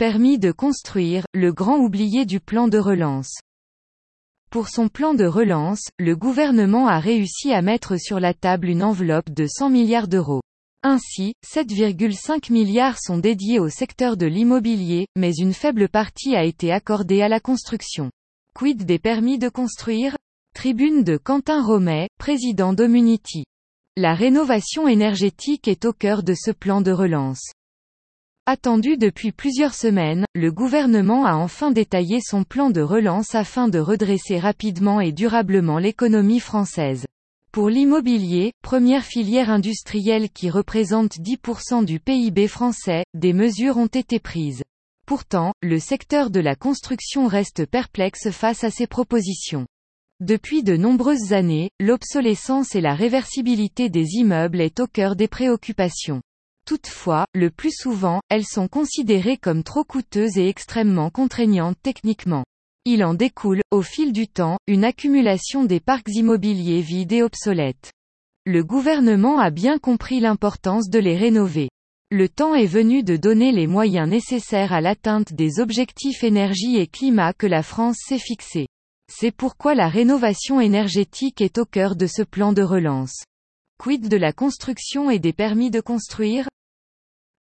Permis de construire, le grand oublié du plan de relance. Pour son plan de relance, le gouvernement a réussi à mettre sur la table une enveloppe de 100 milliards d'euros. Ainsi, 7,5 milliards sont dédiés au secteur de l'immobilier, mais une faible partie a été accordée à la construction. Quid des permis de construire? Tribune de Quentin Romet, président d'Omunity. La rénovation énergétique est au cœur de ce plan de relance. Attendu depuis plusieurs semaines, le gouvernement a enfin détaillé son plan de relance afin de redresser rapidement et durablement l'économie française. Pour l'immobilier, première filière industrielle qui représente 10% du PIB français, des mesures ont été prises. Pourtant, le secteur de la construction reste perplexe face à ces propositions. Depuis de nombreuses années, l'obsolescence et la réversibilité des immeubles est au cœur des préoccupations. Toutefois, le plus souvent, elles sont considérées comme trop coûteuses et extrêmement contraignantes techniquement. Il en découle, au fil du temps, une accumulation des parcs immobiliers vides et obsolètes. Le gouvernement a bien compris l'importance de les rénover. Le temps est venu de donner les moyens nécessaires à l'atteinte des objectifs énergie et climat que la France s'est fixés. C'est pourquoi la rénovation énergétique est au cœur de ce plan de relance. Quid de la construction et des permis de construire?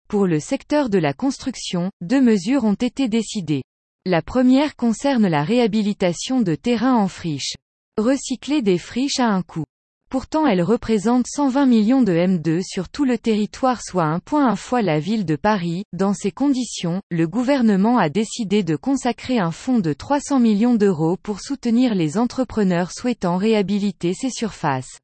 Pour le secteur de la construction, deux mesures ont été décidées. La première concerne la réhabilitation de terrains en friche. Recycler des friches à un coût. Pourtant elle représente 120 millions de M2 sur tout le territoire soit 1.1 fois la ville de Paris. Dans ces conditions, le gouvernement a décidé de consacrer un fonds de 300 millions d'euros pour soutenir les entrepreneurs souhaitant réhabiliter ces surfaces.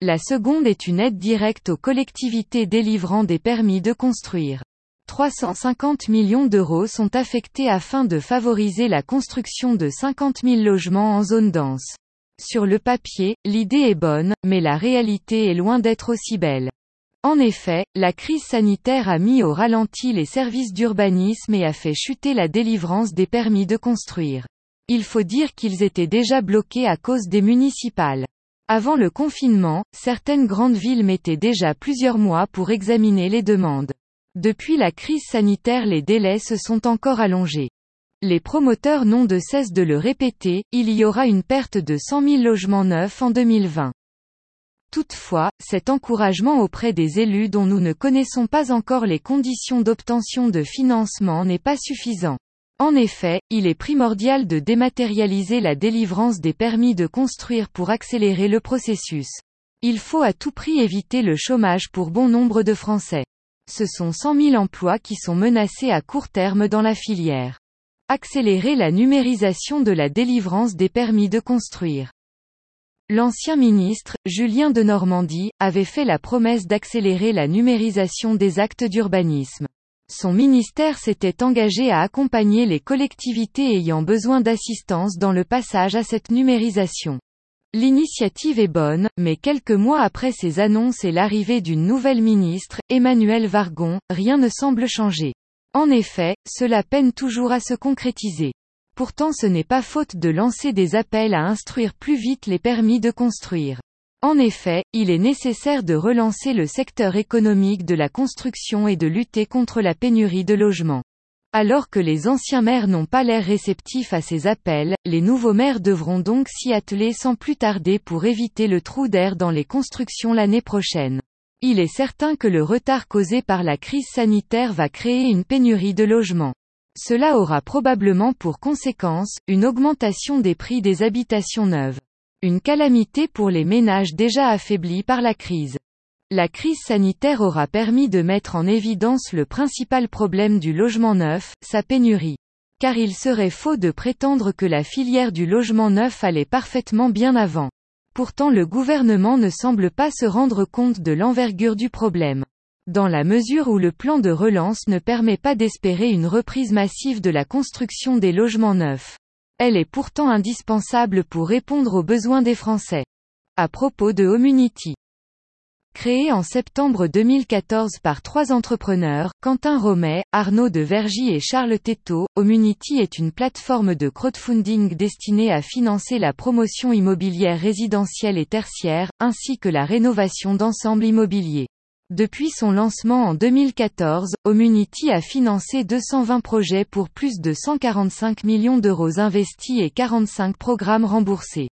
La seconde est une aide directe aux collectivités délivrant des permis de construire. 350 millions d'euros sont affectés afin de favoriser la construction de 50 000 logements en zone dense. Sur le papier, l'idée est bonne, mais la réalité est loin d'être aussi belle. En effet, la crise sanitaire a mis au ralenti les services d'urbanisme et a fait chuter la délivrance des permis de construire. Il faut dire qu'ils étaient déjà bloqués à cause des municipales. Avant le confinement, certaines grandes villes mettaient déjà plusieurs mois pour examiner les demandes. Depuis la crise sanitaire les délais se sont encore allongés. Les promoteurs n'ont de cesse de le répéter, il y aura une perte de 100 000 logements neufs en 2020. Toutefois, cet encouragement auprès des élus dont nous ne connaissons pas encore les conditions d'obtention de financement n'est pas suffisant. En effet, il est primordial de dématérialiser la délivrance des permis de construire pour accélérer le processus. Il faut à tout prix éviter le chômage pour bon nombre de Français. Ce sont 100 000 emplois qui sont menacés à court terme dans la filière. Accélérer la numérisation de la délivrance des permis de construire. L'ancien ministre, Julien de Normandie, avait fait la promesse d'accélérer la numérisation des actes d'urbanisme. Son ministère s'était engagé à accompagner les collectivités ayant besoin d'assistance dans le passage à cette numérisation. L'initiative est bonne, mais quelques mois après ces annonces et l'arrivée d'une nouvelle ministre, Emmanuel Vargon, rien ne semble changer. En effet, cela peine toujours à se concrétiser. Pourtant ce n'est pas faute de lancer des appels à instruire plus vite les permis de construire. En effet, il est nécessaire de relancer le secteur économique de la construction et de lutter contre la pénurie de logements. Alors que les anciens maires n'ont pas l'air réceptifs à ces appels, les nouveaux maires devront donc s'y atteler sans plus tarder pour éviter le trou d'air dans les constructions l'année prochaine. Il est certain que le retard causé par la crise sanitaire va créer une pénurie de logements. Cela aura probablement pour conséquence, une augmentation des prix des habitations neuves. Une calamité pour les ménages déjà affaiblis par la crise. La crise sanitaire aura permis de mettre en évidence le principal problème du logement neuf, sa pénurie. Car il serait faux de prétendre que la filière du logement neuf allait parfaitement bien avant. Pourtant le gouvernement ne semble pas se rendre compte de l'envergure du problème. Dans la mesure où le plan de relance ne permet pas d'espérer une reprise massive de la construction des logements neufs. Elle est pourtant indispensable pour répondre aux besoins des Français. À propos de Homunity. Créé en septembre 2014 par trois entrepreneurs, Quentin Romet, Arnaud de Vergy et Charles Tetto, Homunity est une plateforme de crowdfunding destinée à financer la promotion immobilière résidentielle et tertiaire, ainsi que la rénovation d'ensembles immobiliers. Depuis son lancement en 2014, Omunity a financé 220 projets pour plus de 145 millions d'euros investis et 45 programmes remboursés.